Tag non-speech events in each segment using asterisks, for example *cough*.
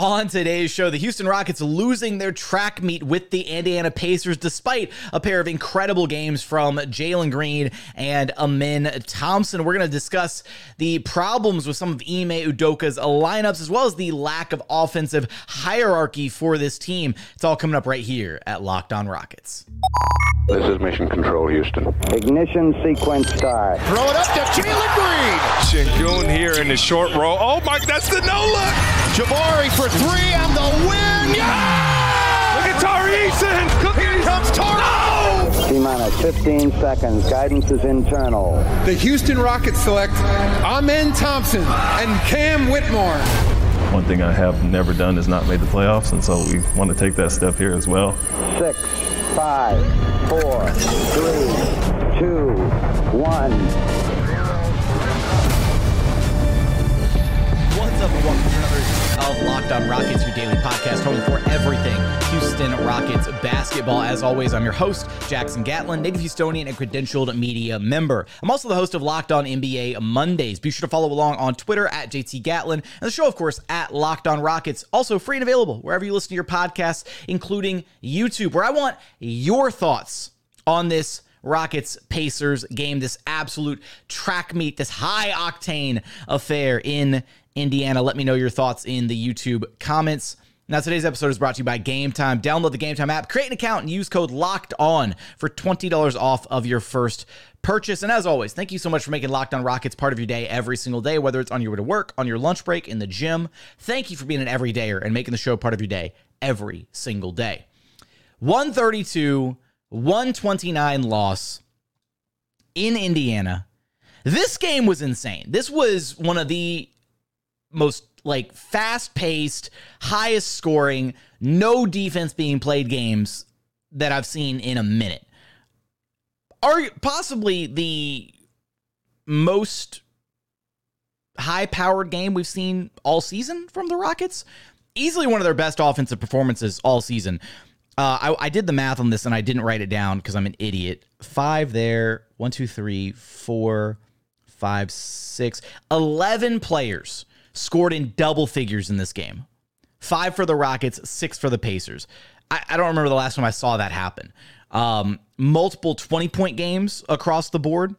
On today's show, the Houston Rockets losing their track meet with the Indiana Pacers despite a pair of incredible games from Jalen Green and Amen Thompson. We're going to discuss the problems with some of Ime Udoka's lineups as well as the lack of offensive hierarchy for this team. It's all coming up right here at Locked On Rockets. This is Mission Control, Houston. Ignition sequence start. Throw it up to Jalen Green. Sengun here in the short roll. Oh, Mike, that's the no look. Jabari for three and the win. Yeah! Look at Tari Eason. Here comes Tari. T minus 15 seconds. Guidance is internal. The Houston Rockets select Amen Thompson and Cam Whitmore. One thing I have never done is not made the playoffs, and so we want to take that step here as well. Six, five, four, three, two, one. Up, and welcome to another of Locked On Rockets, your daily podcast home for everything Houston Rockets basketball. As always, I'm your host, Jackson Gatlin, native Houstonian and credentialed media member. I'm also the host of Locked On NBA Mondays. Be sure to follow along on Twitter at JT Gatlin and the show, of course, at Locked On Rockets. Also free and available wherever you listen to your podcasts, including YouTube, where I want your thoughts on this Rockets Pacers game, this absolute track meet, this high octane affair in Indiana. Let me know your thoughts in the YouTube comments. Now, today's episode is brought to you by Game Time. Download the Game Time app, create an account, and use code LOCKED ON for $20 off of your first purchase. And as always, thank you so much for making Locked On Rockets part of your day every single day, whether it's on your way to work, on your lunch break, in the gym. Thank you for being an everydayer and making the show part of your day every single day. 132 129 loss in Indiana. This game was insane. This was one of the most like fast-paced, highest scoring, no defense being played games that I've seen in a minute. Are possibly the most high-powered game we've seen all season from the Rockets. Easily one of their best offensive performances all season. Uh, I, I, did the math on this and I didn't write it down because I'm an idiot. Five there, one, two, three, four, five, six, 11 players scored in double figures in this game. Five for the Rockets, six for the Pacers. I, I don't remember the last time I saw that happen. Um, multiple 20 point games across the board.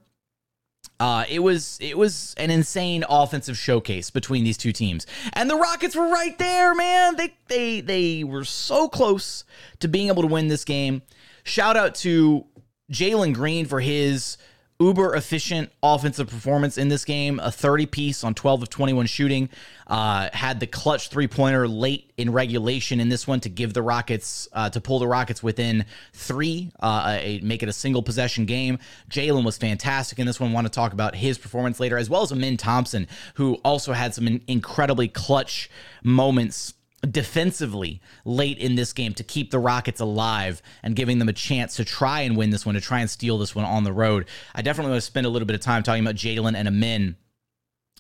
Uh, it was it was an insane offensive showcase between these two teams, and the Rockets were right there, man. They they they were so close to being able to win this game. Shout out to Jalen Green for his uber efficient offensive performance in this game. A 30 piece on 12 of 21 shooting. Uh, had the clutch three pointer late in regulation in this one to give the Rockets, uh, to pull the Rockets within three, uh, a, make it a single possession game. Jalen was fantastic in this one. Want to talk about his performance later, as well as Amen Thompson, who also had some incredibly clutch moments defensively late in this game to keep the Rockets alive and giving them a chance to try and win this one, to try and steal this one on the road. I definitely want to spend a little bit of time talking about Jalen and Amen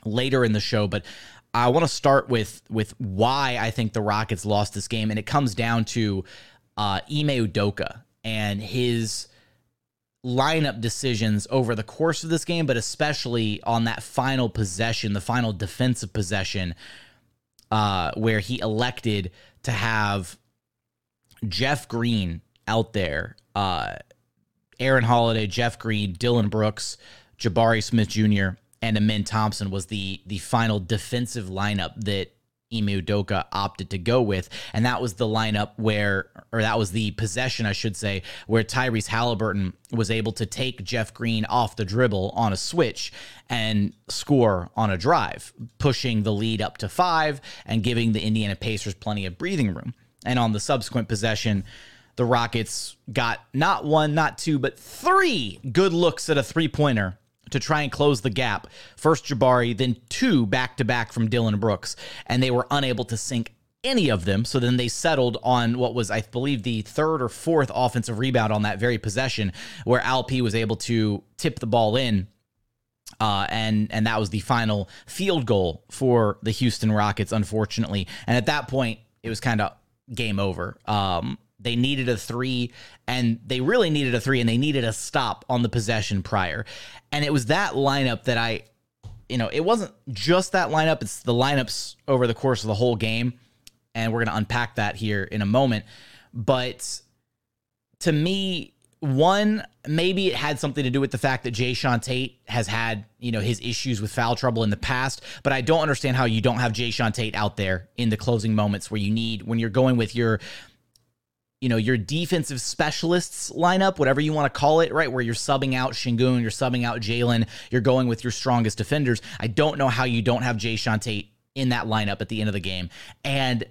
later in the show, but I want to start with with why I think the Rockets lost this game, and it comes down to uh, Ime Udoka and his lineup decisions over the course of this game, but especially on that final possession, the final defensive possession uh, where he elected to have Jeff Green out there, uh, Aaron Holiday, Jeff Green, Dillon Brooks, Jabari Smith Jr., and Amen Thompson was the the final defensive lineup that Ime Udoka opted to go with. And that was the lineup where, or that was the possession, I should say, where Tyrese Halliburton was able to take Jeff Green off the dribble on a switch and score on a drive, pushing the lead up to five and giving the Indiana Pacers plenty of breathing room. And on the subsequent possession, the Rockets got not one, not two, but three good looks at a three pointer to try and close the gap. First Jabari, then two back to back from Dillon Brooks, and they were unable to sink any of them. So then they settled on what was, I believe, the third or fourth offensive rebound on that very possession, where Alp was able to tip the ball in. Uh, and and that was the final field goal for the Houston Rockets, unfortunately. And at that point, it was kind of game over. Um, they needed a three, and they really needed a three, and they needed a stop on the possession prior. And it was that lineup that I, you know, it wasn't just that lineup, it's the lineups over the course of the whole game. and we're going to unpack that here in a moment. But to me, one, maybe it had something to do with the fact that Jae'Sean Tate has had, you know, his issues with foul trouble in the past, but I don't understand how you don't have Jae'Sean Tate out there in the closing moments where you need when you're going with your you know, your defensive specialists lineup, whatever you want to call it, right? Where you're subbing out Sengun, you're subbing out Jalen, you're going with your strongest defenders. I don't know how you don't have Jae'Sean Tate in that lineup at the end of the game. And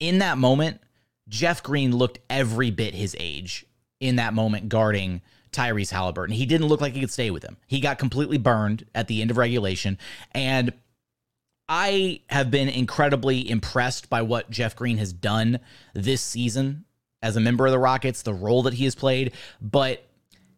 in that moment, Jeff Green looked every bit his age in that moment guarding Tyrese Halliburton. He didn't look like he could stay with him. He got completely burned at the end of regulation. And I have been incredibly impressed by what Jeff Green has done this season as a member of the Rockets, the role that he has played, but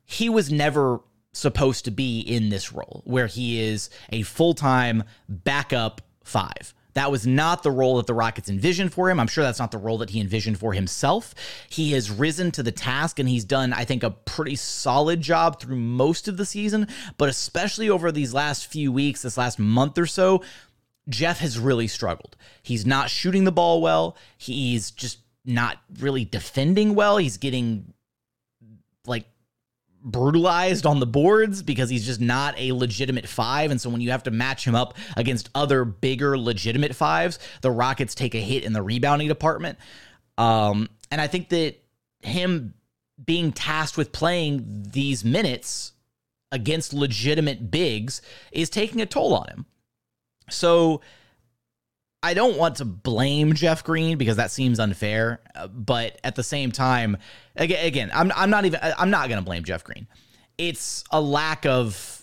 he was never supposed to be in this role where he is a full time backup five. That was not the role that the Rockets envisioned for him. I'm sure that's not the role that he envisioned for himself. He has risen to the task and he's done, I think, a pretty solid job through most of the season, but especially over these last few weeks, this last month or so, Jeff has really struggled. He's not shooting the ball well. He's just not really defending well. He's getting like brutalized on the boards because he's just not a legitimate five. And so when you have to match him up against other bigger legitimate fives, the Rockets take a hit in the rebounding department. Um, and I think that him being tasked with playing these minutes against legitimate bigs is taking a toll on him. So I don't want to blame Jeff Green because that seems unfair, uh, but at the same time, again, I'm I'm not even I'm not going to blame Jeff Green. It's a lack of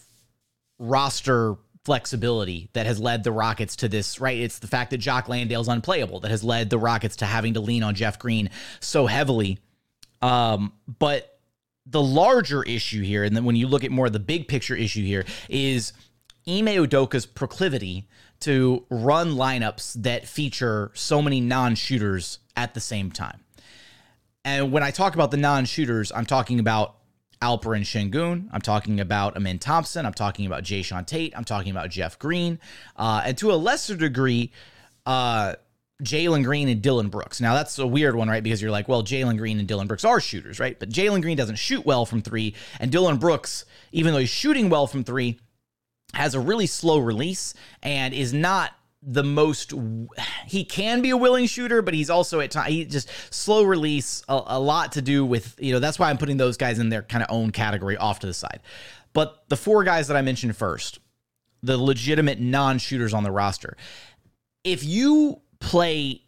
roster flexibility that has led the Rockets to this, right? It's the fact that Jock Landale's unplayable that has led the Rockets to having to lean on Jeff Green so heavily. Um, but the larger issue here, and then when you look at more of the big picture issue here, is Ime Udoka's proclivity to run lineups that feature so many non-shooters at the same time. And when I talk about the non-shooters, I'm talking about Alperen Sengun. I'm talking about Amen Thompson. I'm talking about Jae'Sean Tate. I'm talking about Jeff Green. Uh, and to a lesser degree, uh, Jalen Green and Dillon Brooks. Now, that's a weird one, right? Because you're like, well, Jalen Green and Dillon Brooks are shooters, right? But Jalen Green doesn't shoot well from three. And Dillon Brooks, even though he's shooting well from three, has a really slow release and is not the most he can be a willing shooter but he's also at times he just slow release a, a, lot to do with you know that's why i'm putting those guys in their kind of own category off to the side. But the four guys that i mentioned first the legitimate non-shooters on the roster if you play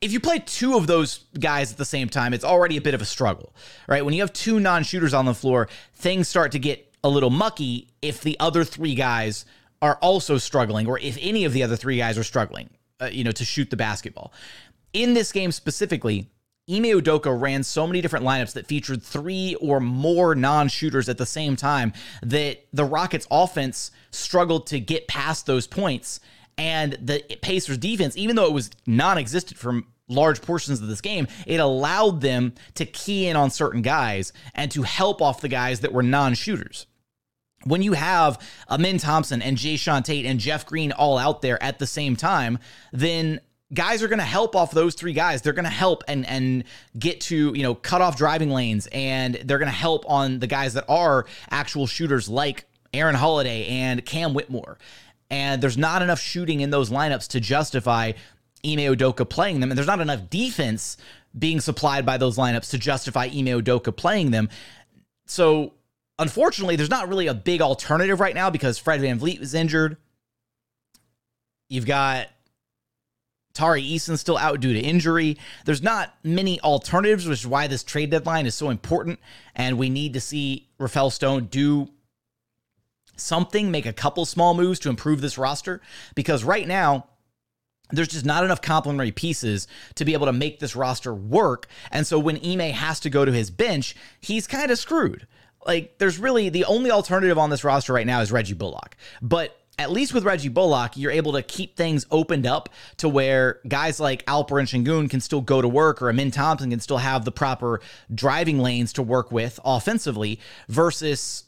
if you play two of those guys at the same time it's already a bit of a struggle right? When you have two non-shooters on the floor things start to get a little mucky if the other three guys are also struggling, or if any of the other three guys are struggling, uh, you know, to shoot the basketball. In this game specifically, Ime Udoka ran so many different lineups that featured three or more non shooters at the same time that the Rockets offense struggled to get past those points. And the Pacers defense, even though it was non existent for large portions of this game, it allowed them to key in on certain guys and to help off the guys that were non shooters when you have uh, Amen Thompson and Jae'Sean Tate and Jeff Green all out there at the same time, then guys are going to help off those three guys. They're going to help and and get to you know cut off driving lanes, and they're going to help on the guys that are actual shooters like Aaron Holiday and Cam Whitmore. And there's not enough shooting in those lineups to justify Ime Udoka playing them, and there's not enough defense being supplied by those lineups to justify Ime Udoka playing them. So Unfortunately, there's not really a big alternative right now because Fred VanVleet was injured. You've got Tari Eason still out due to injury. There's not many alternatives, which is why this trade deadline is so important. And we need to see Rafael Stone do something, make a couple small moves to improve this roster. Because right now, there's just not enough complementary pieces to be able to make this roster work. And so when Ime has to go to his bench, he's kind of screwed like there's really the only alternative on this roster right now is Reggie Bullock. But at least with Reggie Bullock, you're able to keep things opened up to where guys like Alperen Sengun can still go to work or Amen Thompson can still have the proper driving lanes to work with offensively versus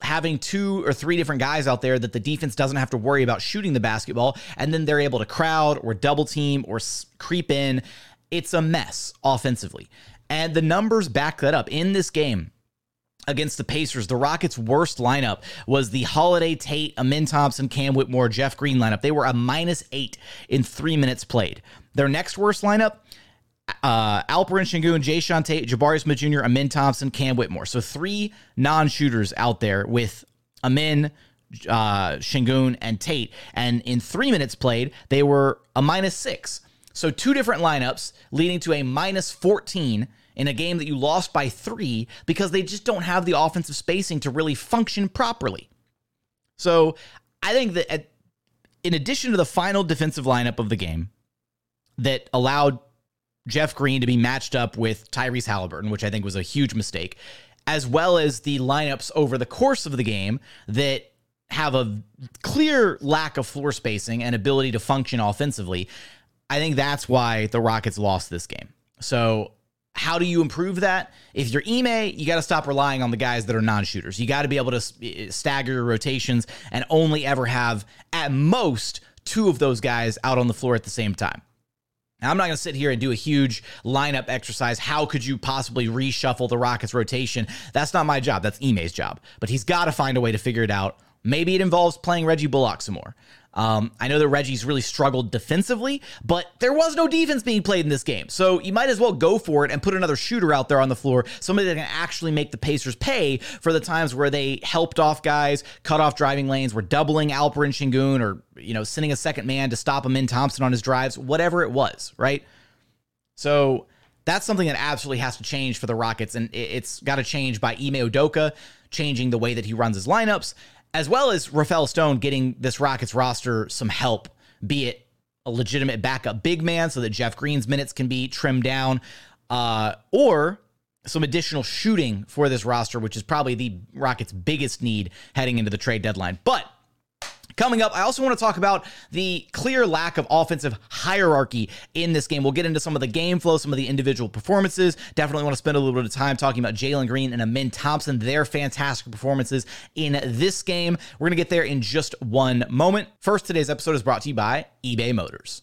having two or three different guys out there that the defense doesn't have to worry about shooting the basketball, and then they're able to crowd or double team or creep in. It's a mess offensively. And the numbers back that up. In this game, against the Pacers, the Rockets' worst lineup was the Holiday Tate, Amen Thompson, Cam Whitmore, Jeff Green lineup. They were a minus eight in three minutes played. Their next worst lineup, uh, Alperen Sengun, Jae'Sean Tate, Jabari Smith Jr., Amen Thompson, Cam Whitmore. So three non-shooters out there with Amen, uh, Sengun, and Tate. And in three minutes played, they were a minus six. So two different lineups leading to a minus 14 in a game that you lost by three because they just don't have the offensive spacing to really function properly. So I think that at, in addition to the final defensive lineup of the game that allowed Jeff Green to be matched up with Tyrese Halliburton, which I think was a huge mistake, as well as the lineups over the course of the game that have a clear lack of floor spacing and ability to function offensively. I think that's why the Rockets lost this game. So how do you improve that? If you're Ime, you got to stop relying on the guys that are non-shooters. You got to be able to eh, eh, stagger your rotations and only ever have at most two of those guys out on the floor at the same time. Now, I'm not going to sit here and do a huge lineup exercise. How could you possibly reshuffle the Rockets rotation? That's not my job. That's Ime's job. But he's got to find a way to figure it out. Maybe it involves playing Reggie Bullock some more. Um, I know that Reggie's really struggled defensively, but there was no defense being played in this game. So you might as well go for it and put another shooter out there on the floor, somebody that can actually make the Pacers pay for the times where they helped off guys, cut off driving lanes, were doubling Alperen Sengun or, you know, sending a second man to stop Amen Thompson on his drives, whatever it was, right? So that's something that absolutely has to change for the Rockets, and it's got to change by Ime Udoka changing the way that he runs his lineups, as well as Rafael Stone getting this Rockets roster some help, be it a legitimate backup big man so that Jeff Green's minutes can be trimmed down, uh, or some additional shooting for this roster, which is probably the Rockets' biggest need heading into the trade deadline. But Coming up, I also want to talk about the clear lack of offensive hierarchy in this game. We'll get into some of the game flow, some of the individual performances. Definitely want to spend a little bit of time talking about Jalen Green and Amen Thompson, their fantastic performances in this game. We're going to get there in just one moment. First, today's episode is brought to you by eBay Motors.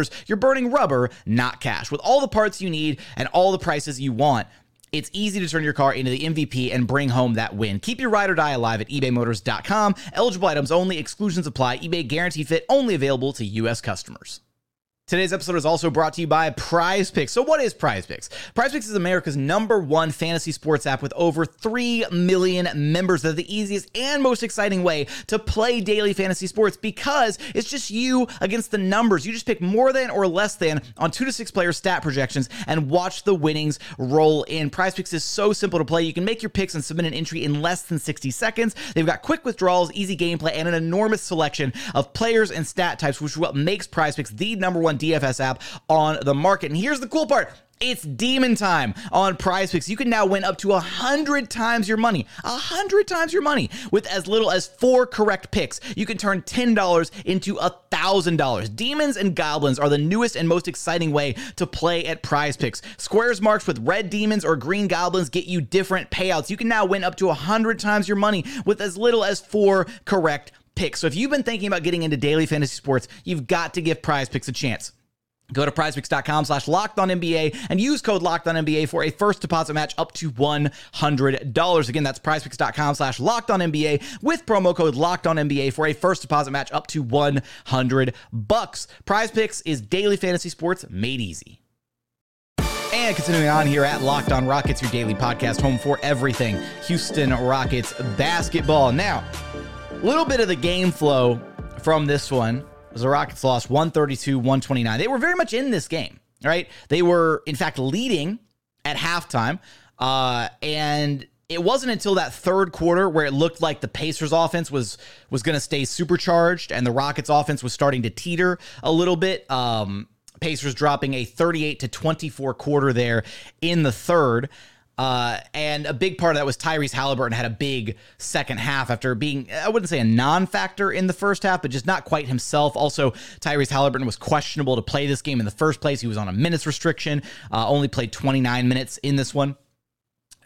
you're burning rubber, not cash. With all the parts you need and all the prices you want, it's easy to turn your car into the MVP and bring home that win. Keep your ride or die alive at ebaymotors.com. Eligible items only, exclusions apply. eBay guaranteed fit only available to U.S. customers. Today's episode is also brought to you by Prize Picks. So, what is Prize Picks? Prize Picks is America's number one fantasy sports app with over 3 million members. They're the easiest and most exciting way to play daily fantasy sports because it's just you against the numbers. You just pick more than or less than on two to six player stat projections and watch the winnings roll in. Prize Picks is so simple to play. You can make your picks and submit an entry in less than 60 seconds. They've got quick withdrawals, easy gameplay, and an enormous selection of players and stat types, which is what makes Prize Picks the number one DFS app on the market. And here's the cool part. It's demon time on prize picks. You can now win up to a hundred times your money. A hundred times your money with as little as four correct picks. You can turn $10 into a thousand dollars. Demons and goblins are the newest and most exciting way to play at prize picks. Squares marked with red demons or green goblins get you different payouts. You can now win up to a hundred times your money with as little as four correct picks. So if you've been thinking about getting into daily fantasy sports, you've got to give prize picks a chance. Go to prizepicks.com slash locked on NBA and use code locked on NBA for a first deposit match up to $100. Again, that's prizepicks.com slash locked on NBA with promo code locked on NBA for a first deposit match up to 100 bucks. Prize Picks is daily fantasy sports made easy. And continuing on here at Locked On Rockets, your daily podcast, home for everything Houston Rockets basketball. Now, little bit of the game flow from this one was the Rockets lost 132 129. They were very much in this game, right? They were, in fact, leading at halftime. Uh, and it wasn't until that third quarter where it looked like the Pacers offense was was going to stay supercharged and the Rockets offense was starting to teeter a little bit. Um, Pacers dropping a 38 to 24 quarter there in the third. Uh, and a big part of that was Tyrese Halliburton had a big second half after being, I wouldn't say a non factor in the first half, but just not quite himself. Also, Tyrese Halliburton was questionable to play this game in the first place. He was on a minutes restriction, uh, only played 29 minutes in this one.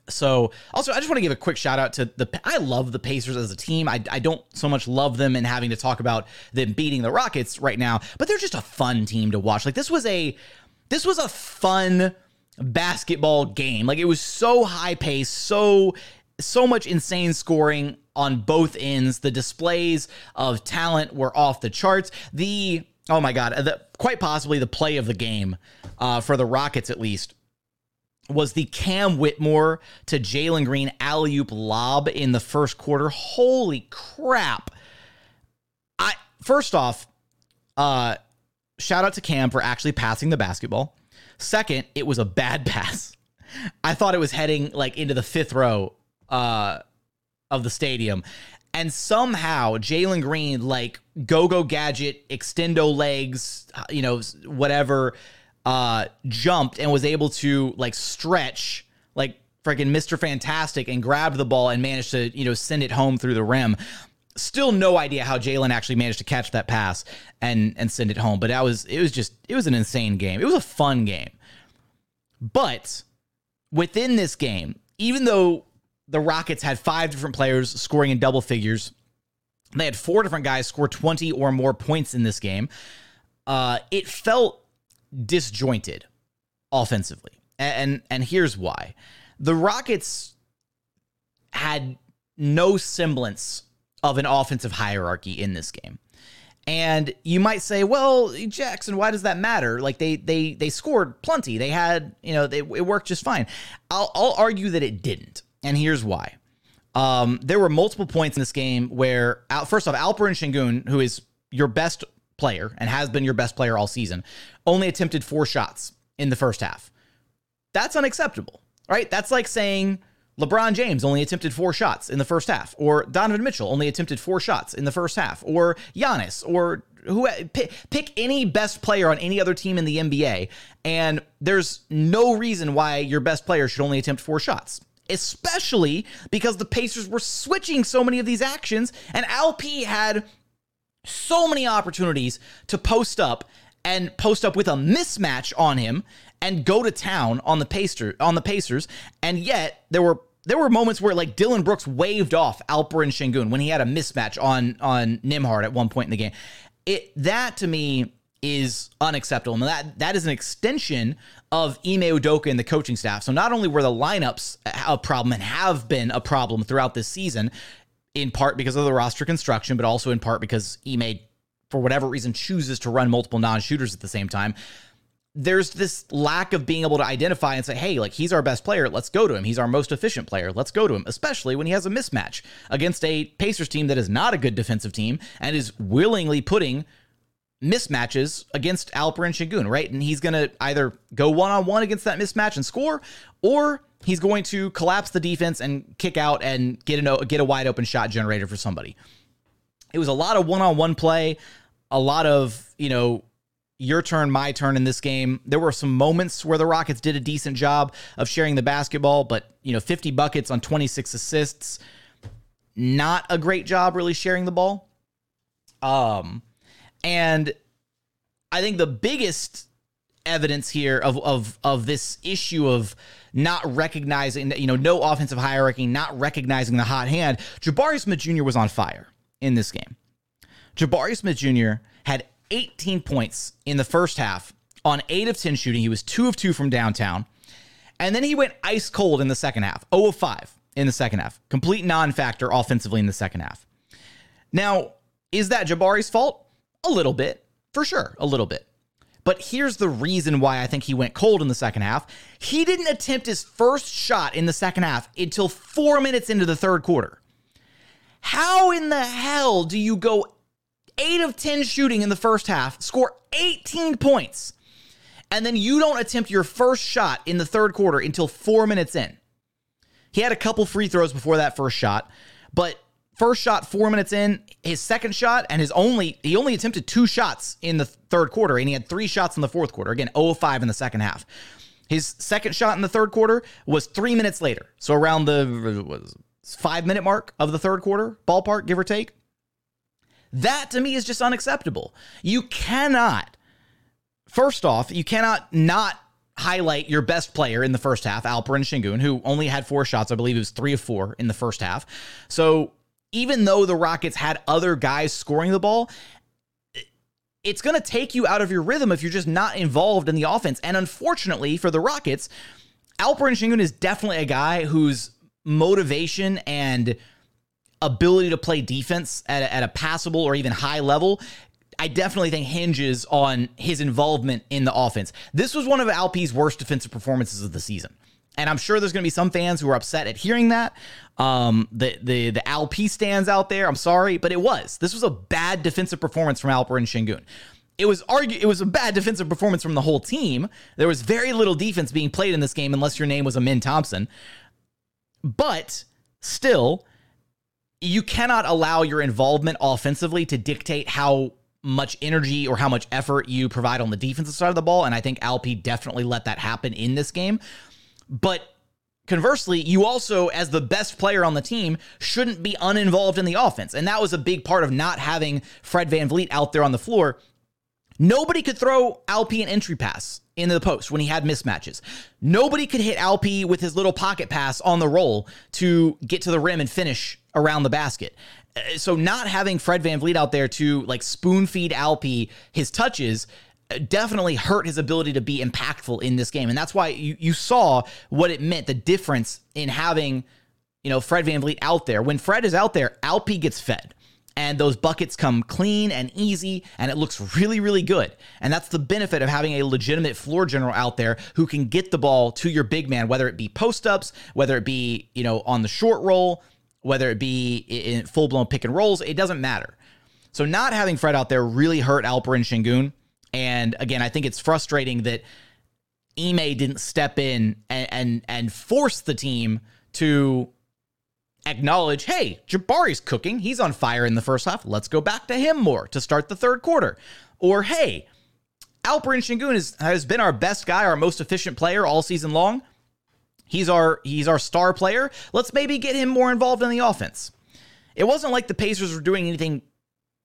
So, also, I just want to give a quick shout out to the. I love the Pacers as a team. I, I don't so much love them and having to talk about them beating the Rockets right now, but they're just a fun team to watch. Like this was a, this was a fun basketball game. Like it was so high paced, so so much insane scoring on both ends. The displays of talent were off the charts. The oh my god, the, quite possibly the play of the game uh, for the Rockets at least was the Cam Whitmore to Jalen Green alley oop lob in the first quarter. Holy crap! I first off, uh, shout out to Cam for actually passing the basketball. Second, it was a bad *laughs* pass. I thought it was heading like into the fifth row uh, of the stadium. And somehow Jalen Green, like go go gadget, extendo legs, you know, whatever, uh, jumped and was able to like stretch like freaking Mr. Fantastic and grabbed the ball and managed to, you know, send it home through the rim. Still no idea how Jalen actually managed to catch that pass and and send it home. But that was it was just it was an insane game. It was a fun game. But within this game, even though the Rockets had five different players scoring in double figures, they had four different guys score 20 or more points in this game. Uh, it felt disjointed offensively. And and here's why. The Rockets had no semblance of an offensive hierarchy in this game. And you might say, well, Jackson, why does that matter? Like they they they scored plenty. They had, you know, they, it worked just fine. I'll, I'll argue that it didn't. And here's why. Um, there were multiple points in this game where, first off, Alperen Sengun, who is your best player and has been your best player all season, only attempted four shots in the first half. That's unacceptable, right? That's like saying LeBron James only attempted four shots in the first half, or Donovan Mitchell only attempted four shots in the first half, or Giannis, or who pick, pick any best player on any other team in the NBA, and there's no reason why your best player should only attempt four shots. Especially because the Pacers were switching so many of these actions, and Alp had so many opportunities to post up and post up with a mismatch on him and go to town on the on the Pacers, and yet there were there were moments where like Dillon Brooks waved off Alperen Sengun when he had a mismatch on on Nembhard at one point in the game. It that to me is unacceptable. And that that is an extension of Ime Udoka and the coaching staff. So not only were the lineups a problem and have been a problem throughout this season, in part because of the roster construction, but also in part because Ime, for whatever reason, chooses to run multiple non-shooters at the same time there's this lack of being able to identify and say, hey, like he's our best player. Let's go to him. He's our most efficient player. Let's go to him, especially when he has a mismatch against a Pacers team that is not a good defensive team and is willingly putting mismatches against Alperen Sengun, right? And he's going to either go one on one against that mismatch and score, or he's going to collapse the defense and kick out and get a, get a wide open shot generator for somebody. It was a lot of one on one play, a lot of, you know, your turn, my turn in this game. There were some moments where the Rockets did a decent job of sharing the basketball, but you know, 50 buckets on 26 assists, not a great job really sharing the ball. Um, and I think the biggest evidence here of of of this issue of not recognizing you know no offensive hierarchy, not recognizing the hot hand. Jabari Smith Jr. was on fire in this game. Jabari Smith Jr. had 18 points in the first half on 8 of 10 shooting. He was 2 of 2 from downtown. And then he went ice cold in the second half, 0 of 5 in the second half. Complete non factor offensively in the second half. Now, is that Jabari's fault? A little bit, for sure, a little bit. But here's the reason why I think he went cold in the second half. He didn't attempt his first shot in the second half until four minutes into the third quarter. How in the hell do you go 8 of 10 shooting in the first half, score 18 points, and then you don't attempt your first shot in the third quarter until four minutes in. He had a couple free throws before that first shot, but first shot four minutes in, his second shot, and his only he only attempted two shots in the third quarter, and he had three shots in the fourth quarter. Again, 0 5 in the second half. His second shot in the third quarter was three minutes later, so around the five minute mark of the third quarter, ballpark, give or take. That to me is just unacceptable. You cannot, first off, you cannot not highlight your best player in the first half, Alperen Sengun, who only had four shots. I believe it was three of four in the first half. So even though the Rockets had other guys scoring the ball, it's going to take you out of your rhythm if you're just not involved in the offense. And unfortunately for the Rockets, Alperen Sengun is definitely a guy whose motivation and ability to play defense at a, at a passable or even high level I definitely think hinges on his involvement in the offense. This was one of Alp's worst defensive performances of the season. And I'm sure there's going to be some fans who are upset at hearing that. Um, the the the Alp stands out there. I'm sorry, but it was. This was a bad defensive performance from Alperen Sengun. It was argue it was a bad defensive performance from the whole team. There was very little defense being played in this game unless your name was Amen Thompson. But still, you cannot allow your involvement offensively to dictate how much energy or how much effort you provide on the defensive side of the ball. And I think Alp definitely let that happen in this game. But conversely, you also, as the best player on the team, shouldn't be uninvolved in the offense. And that was a big part of not having Fred VanVleet out there on the floor. Nobody could throw Alp an entry pass into the post when he had mismatches. Nobody could hit Alp with his little pocket pass on the roll to get to the rim and finish around the basket. Uh, so not having Fred VanVleet out there to like spoon feed Alp his touches uh, definitely hurt his ability to be impactful in this game. And that's why you, you saw what it meant, the difference in having, you know, Fred VanVleet out there. When Fred is out there, Alp gets fed and those buckets come clean and easy and it looks really really good. And that's the benefit of having a legitimate floor general out there who can get the ball to your big man whether it be post ups whether it be you know on the short roll whether it be in full blown pick and rolls it doesn't matter. So not having fred out there really hurt Alperen Sengun and again i think it's frustrating that Ime didn't step in and, and and force the team to acknowledge, hey, Jabari's cooking. He's on fire in the first half. Let's go back to him more to start the third quarter. Or, hey, Alperen Sengun is, has been our best guy, our most efficient player all season long. He's our he's our star player. Let's maybe get him more involved in the offense. It wasn't like the Pacers were doing anything,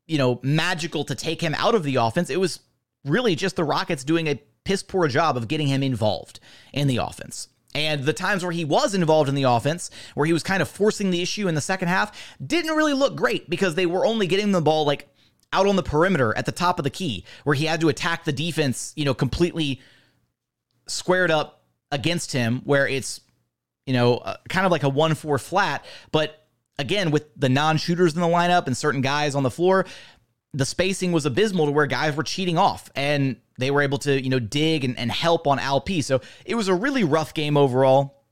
you know, magical to take him out of the offense. It was really just the Rockets doing a piss poor job of getting him involved in the offense. And the times where he was involved in the offense, where he was kind of forcing the issue in the second half, didn't really look great because they were only getting the ball like out on the perimeter at the top of the key, where he had to attack the defense, you know, completely squared up against him, where it's, you know, uh, kind of like a 1 4 flat. But again, with the non shooters in the lineup and certain guys on the floor, the spacing was abysmal to where guys were cheating off and they were able to, you know, dig and, and help on Alp. So it was a really rough game overall.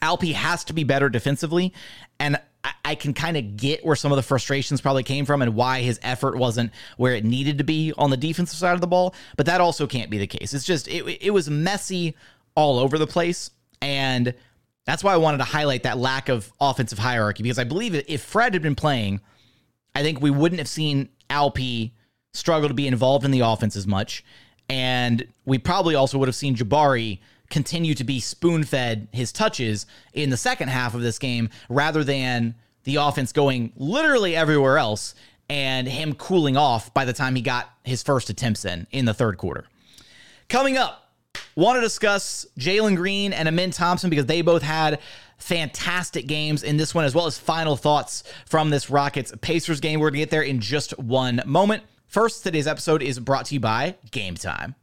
Alp has to be better defensively. And I, I can kind of get where some of the frustrations probably came from and why his effort wasn't where it needed to be on the defensive side of the ball. But that also can't be the case. It's just, it, it was messy all over the place. And that's why I wanted to highlight that lack of offensive hierarchy because I believe if Fred had been playing, I think we wouldn't have seen Alp struggle to be involved in the offense as much. And we probably also would have seen Jabari continue to be spoon fed his touches in the second half of this game rather than the offense going literally everywhere else and him cooling off by the time he got his first attempts in in the third quarter. Coming up, want to discuss Jalen Green and Amen Thompson because they both had fantastic games in this one, as well as final thoughts from this Rockets Pacers game. We're going to get there in just one moment. First, today's episode is brought to you by Game Time.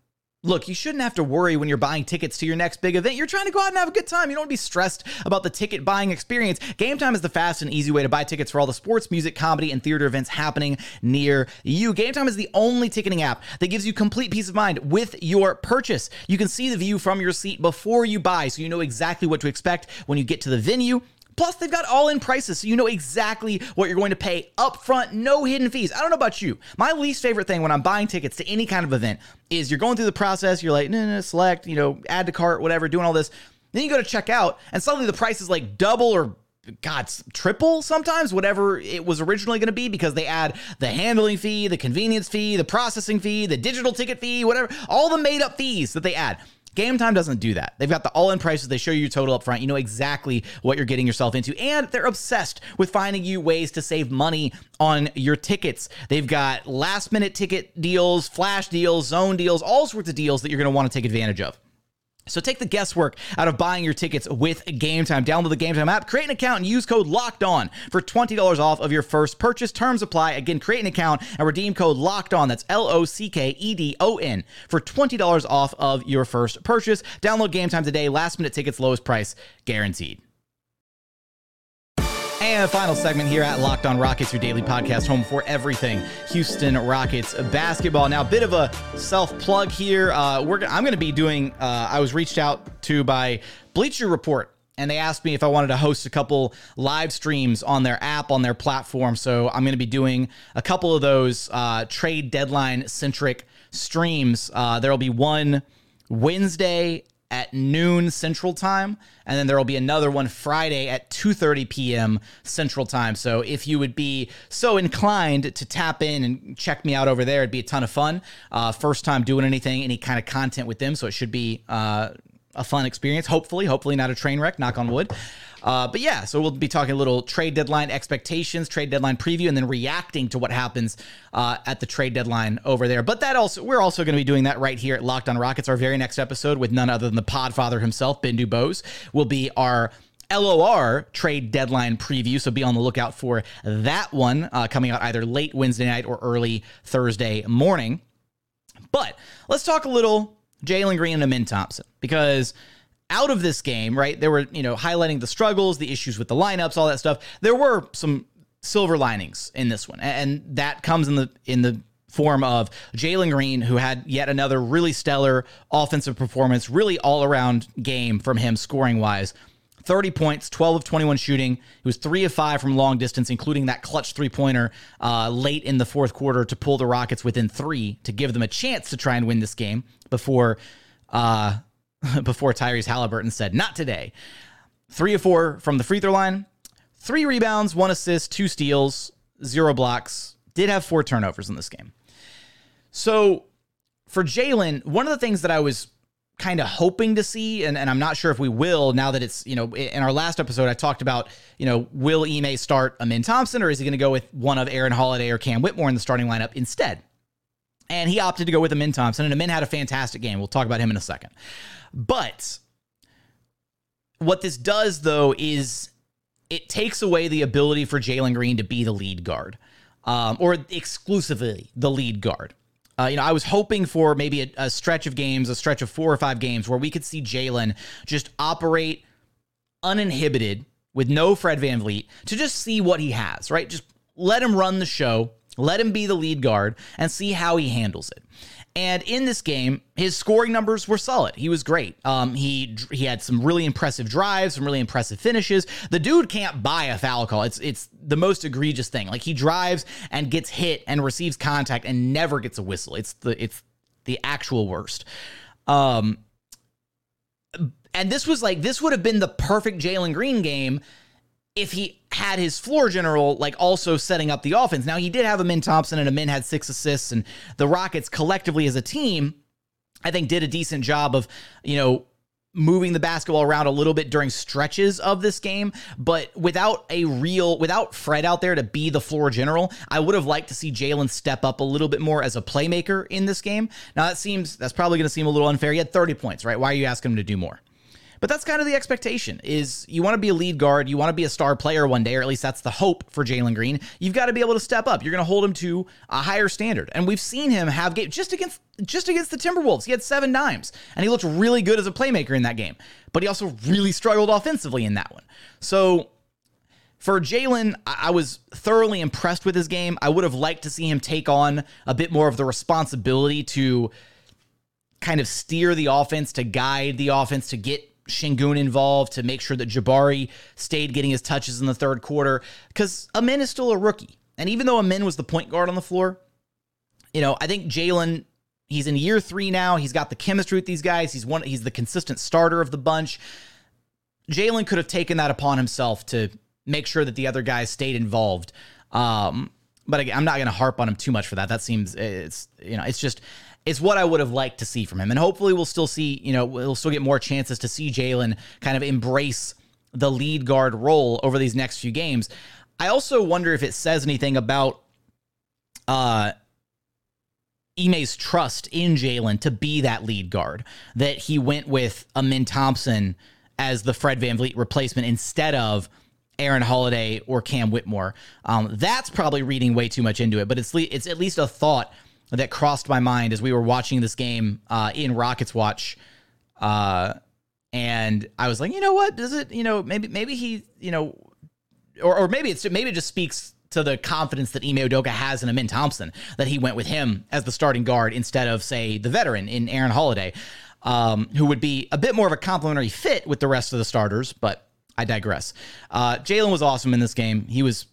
Look, you shouldn't have to worry when you're buying tickets to your next big event. You're trying to go out and have a good time. You don't want to be stressed about the ticket buying experience. Game Time is the fast and easy way to buy tickets for all the sports, music, comedy, and theater events happening near you. Game Time is the only ticketing app that gives you complete peace of mind with your purchase. You can see the view from your seat before you buy, so you know exactly what to expect when you get to the venue. Plus, they've got all in prices, so you know exactly what you're going to pay upfront, no hidden fees. I don't know about you. My least favorite thing when I'm buying tickets to any kind of event is you're going through the process, you're like, no, no, select, you know, add to cart, whatever, doing all this. Then you go to check out, and suddenly the price is like double or God, triple sometimes, whatever it was originally going to be, because they add the handling fee, the convenience fee, the processing fee, the digital ticket fee, whatever, all the made up fees that they add. Game Time doesn't do that. They've got the all in prices. They show you your total up front. You know exactly what you're getting yourself into. And they're obsessed with finding you ways to save money on your tickets. They've got last minute ticket deals, flash deals, zone deals, all sorts of deals that you're going to want to take advantage of. So take the guesswork out of buying your tickets with Game Time. Download the Game Time app, create an account, and use code Locked On for twenty dollars off of your first purchase. Terms apply. Again, create an account and redeem code Locked On. That's L O C K E D O N for twenty dollars off of your first purchase. Download Game Time today. Last minute tickets, lowest price guaranteed. And final segment here at Locked On Rockets, your daily podcast home for everything Houston Rockets basketball. Now, a bit of a self plug here. Uh, we're I'm going to be doing. Uh, I was reached out to by Bleacher Report and they asked me if I wanted to host a couple live streams on their app, on their platform. So I'm going to be doing a couple of those uh, trade deadline centric streams. Uh, there will be one Wednesday at noon Central Time, and then there will be another one Friday at 2:30 p.m. Central Time. So if you would be so inclined to tap in and check me out over there, it'd be a ton of fun. Uh, first time doing anything, any kind of content with them, so it should be uh, a fun experience. Hopefully, hopefully not a train wreck. Knock on wood. Uh, but yeah, so we'll be talking a little trade deadline expectations, trade deadline preview, and then reacting to what happens uh, at the trade deadline over there. But that also, we're also going to be doing that right here at Locked On Rockets. Our very next episode with none other than the Podfather himself, Bindu Bose, will be our LOR trade deadline preview. So be on the lookout for that one uh, coming out either late Wednesday night or early Thursday morning. But let's talk a little Jalen Green and Amen Thompson because out of this game, right, there were, you know, highlighting the struggles, the issues with the lineups, all that stuff. There were some silver linings in this one. And that comes in the in the form of Jalen Green, who had yet another really stellar offensive performance, really all around game from him scoring wise. 30 points, 12 of 21 shooting. He was three of five from long distance, including that clutch three pointer uh, late in the fourth quarter to pull the Rockets within three to give them a chance to try and win this game before uh, *laughs* before Tyrese Halliburton said, "Not today." Three of four from the free throw line, three rebounds, one assist, two steals, zero blocks. Did have four turnovers in this game. So for Jalen, one of the things that I was kind of hoping to see, and, and I'm not sure if we will now that it's, you know, in our last episode, I talked about, you know, will Ime start Amen Thompson or is he going to go with one of Aaron Holiday or Cam Whitmore in the starting lineup instead? And he opted to go with Amen Thompson, and Amen had a fantastic game. We'll talk about him in a second. But what this does, though, is it takes away the ability for Jalen Green to be the lead guard um, or exclusively the lead guard. Uh, you know, I was hoping for maybe a, a, stretch of games, a stretch of four or five games where we could see Jalen just operate uninhibited with no Fred VanVleet to just see what he has, right? Just let him run the show, let him be the lead guard, and see how he handles it. And in this game, his scoring numbers were solid. He was great. Um, he he had some really impressive drives, some really impressive finishes. The dude can't buy a foul call. It's it's the most egregious thing. Like he drives and gets hit and receives contact and never gets a whistle. It's the it's the actual worst. Um, and this was like this would have been the perfect Jalen Green game if he had his floor general like also setting up the offense. Now he did have Amen Thompson and Amen had six assists and the Rockets collectively as a team I think did a decent job of, you know, moving the basketball around a little bit during stretches of this game, but without a real, without Fred out there to be the floor general, I would have liked to see Jalen step up a little bit more as a playmaker in this game. Now that seems, that's probably going to seem a little unfair. He had 30 points, right? Why are you asking him to do more? But that's kind of the expectation is you want to be a lead guard, you want to be a star player one day, or at least that's the hope for Jalen Green. You've got to be able to step up. You're going to hold him to a higher standard. And we've seen him have game just against just against the Timberwolves. He had seven dimes, and he looked really good as a playmaker in that game. But he also really struggled offensively in that one. So for Jalen, I was thoroughly impressed with his game. I would have liked to see him take on a bit more of the responsibility to kind of steer the offense, to guide the offense, to get Sengun involved to make sure that Jabari stayed getting his touches in the third quarter because Amen is still a rookie. And even though Amen was the point guard on the floor, you know, I think Jalen, he's in year three now. He's got the chemistry with these guys. He's one, he's the consistent starter of the bunch. Jalen could have taken that upon himself to make sure that the other guys stayed involved. Um, but again, I'm not going to harp on him too much for that. That seems it's you know it's just it's what I would have liked to see from him, and hopefully we'll still see you know we'll still get more chances to see Jalen kind of embrace the lead guard role over these next few games. I also wonder if it says anything about uh Ime's trust in Jalen to be that lead guard, that he went with Amen Thompson as the Fred VanVleet replacement instead of Aaron Holiday or Cam Whitmore. Um, that's probably reading way too much into it, but it's le- it's at least a thought that crossed my mind as we were watching this game uh, in Rockets Watch. Uh, and I was like, you know what? Does it? You know, maybe maybe he, you know, or or maybe it's maybe it just speaks to the confidence that Ime Udoka has in Amen Thompson that he went with him as the starting guard instead of say the veteran in Aaron Holiday, um, who would be a bit more of a complementary fit with the rest of the starters. But I digress. Uh, Jalen was awesome in this game. He was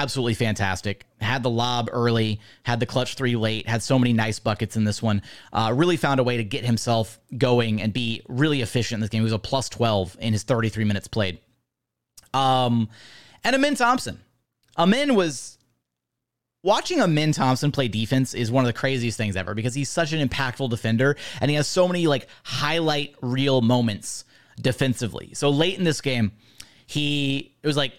absolutely fantastic. Had the lob early, had the clutch three late, had so many nice buckets in this one. Uh, really found a way to get himself going and be really efficient in this game. He was a plus 12 in his 33 minutes played. Um, and Amen Thompson. Amen was watching Amen Thompson play defense is one of the craziest things ever because he's such an impactful defender and he has so many like highlight reel moments defensively. So late in this game, he it was like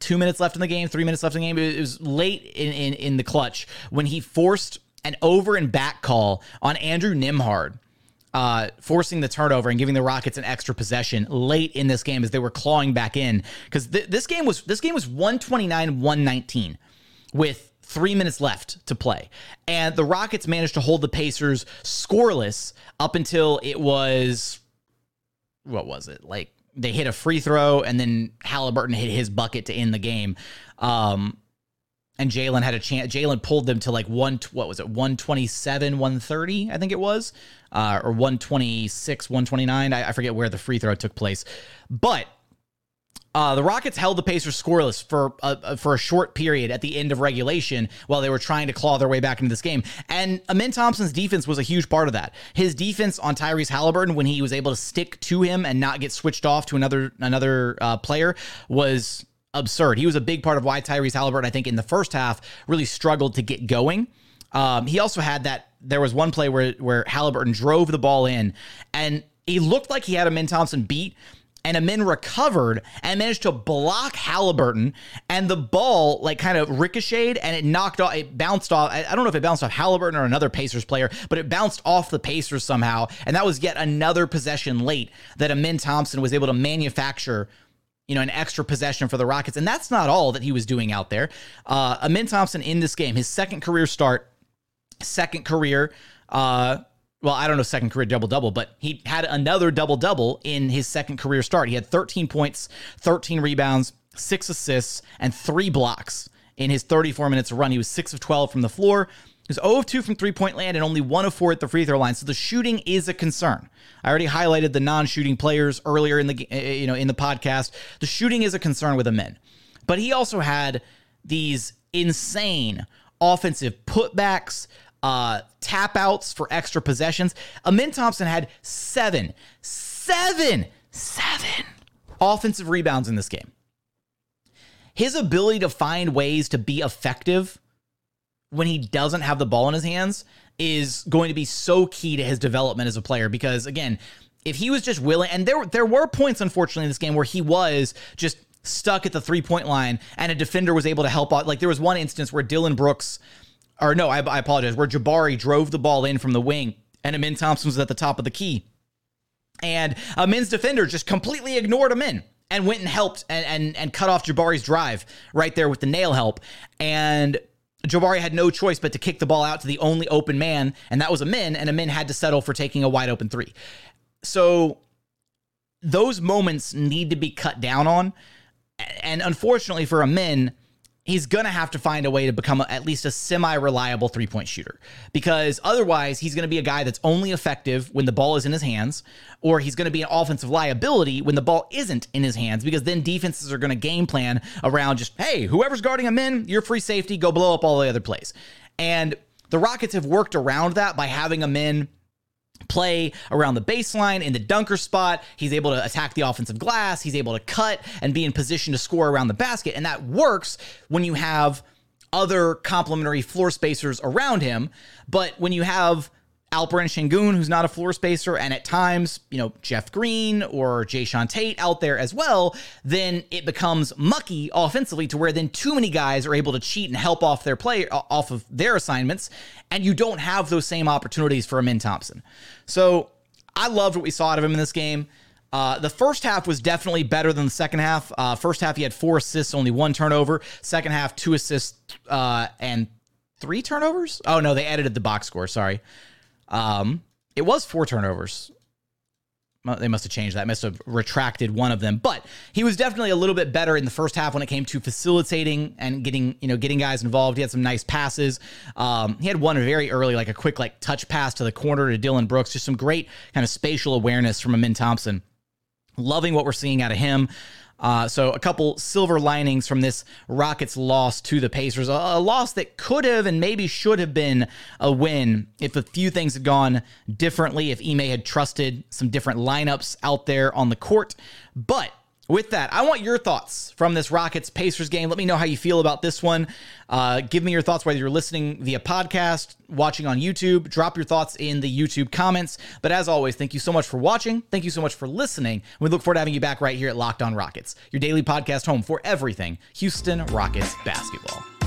two minutes left in the game, three minutes left in the game. It was late in in, in the clutch when he forced an over and back call on Andrew Nembhard uh, forcing the turnover and giving the Rockets an extra possession late in this game as they were clawing back in. Because th- this game was this game was 129-119 with three minutes left to play. And the Rockets managed to hold the Pacers scoreless up until it was what was it? Like they hit a free throw and then Halliburton hit his bucket to end the game. Um, and Jalen had a chance. Jalen pulled them to like one. What was it? One twenty seven, one thirty. I think it was, uh, or one twenty six, one twenty nine. I, I forget where the free throw took place, but uh, the Rockets held the Pacers scoreless for a, for a short period at the end of regulation while they were trying to claw their way back into this game. And Amen Thompson's defense was a huge part of that. His defense on Tyrese Halliburton, when he was able to stick to him and not get switched off to another another uh, player, was absurd. He was a big part of why Tyrese Halliburton, I think, in the first half, really struggled to get going. Um, he also had that. There was one play where where Halliburton drove the ball in, and he looked like he had Amen Thompson beat. And Amen recovered and managed to block Halliburton, and the ball like kind of ricocheted and it knocked off. It bounced off. I don't know if it bounced off Halliburton or another Pacers player, but it bounced off the Pacers somehow, and that was yet another possession late that Amen Thompson was able to manufacture you know, an extra possession for the Rockets. And that's not all that he was doing out there. Uh, Amen Thompson in this game, his second career start, second career, uh, well, I don't know, second career double double, but he had another double double in his second career start. He had 13 points, 13 rebounds, six assists, and three blocks in his 34 minutes run. He was six of 12 from the floor. He was 0 of 2 from three point land and only 1 of 4 at the free throw line. So the shooting is a concern. I already highlighted the non shooting players earlier in the eh, eh, you know in the podcast. The shooting is a concern with Amen, but he also had these insane offensive putbacks, uh, tap outs for extra possessions. Amen Thompson had seven, seven, seven offensive rebounds in this game. His ability to find ways to be effective when he doesn't have the ball in his hands is going to be so key to his development as a player because again, if he was just willing and there there were points unfortunately in this game where he was just stuck at the three-point line and a defender was able to help out like there was one instance where Dillon Brooks or no, I, I apologize, where Jabari drove the ball in from the wing and Amen Thompson was at the top of the key. And Amen's defender just completely ignored Amen and went and helped and, and and cut off Jabari's drive right there with the nail help. And Jabari had no choice but to kick the ball out to the only open man, and that was Amen, and Amen had to settle for taking a wide open three. So those moments need to be cut down on. And unfortunately for Amen, he's going to have to find a way to become a, at least a semi reliable three point shooter because otherwise he's going to be a guy that's only effective when the ball is in his hands, or he's going to be an offensive liability when the ball isn't in his hands because then defenses are going to game plan around just, hey, whoever's guarding him in, you're free safety, go blow up all the other plays. And the Rockets have worked around that by having him in play around the baseline in the dunker spot. He's able to attack the offensive glass. He's able to cut and be in position to score around the basket. And that works when you have other complementary floor spacers around him. But when you have Alperen Şengün, who's not a floor spacer, and at times, you know, Jeff Green or Jae'Sean Tate out there as well, then it becomes mucky offensively to where then too many guys are able to cheat and help off their play off of their assignments, and you don't have those same opportunities for Amen Thompson. So I loved what we saw out of him in this game. Uh, the first half was definitely better than the second half. Uh, first half, he had four assists, only one turnover. Second half, two assists uh, and three turnovers. Oh no, they edited the box score. Sorry. Um, it was four turnovers. They must have changed that. Must have retracted one of them, but he was definitely a little bit better in the first half when it came to facilitating and getting you know getting guys involved. He had some nice passes. Um, he had one very early, like a quick like touch pass to the corner to Dillon Brooks. Just some great kind of spatial awareness from Amen Thompson. Loving what we're seeing out of him. Uh, so a couple silver linings from this Rockets loss to the Pacers, a, a, loss that could have and maybe should have been a win if a few things had gone differently, if Ime had trusted some different lineups out there on the court. But with that, I want your thoughts from this Rockets Pacers game. Let me know how you feel about this one. Uh, give me your thoughts, whether you're listening via podcast, watching on YouTube. Drop your thoughts in the YouTube comments. But as always, thank you so much for watching. Thank you so much for listening. We look forward to having you back right here at Locked On Rockets, your daily podcast home for everything Houston Rockets basketball.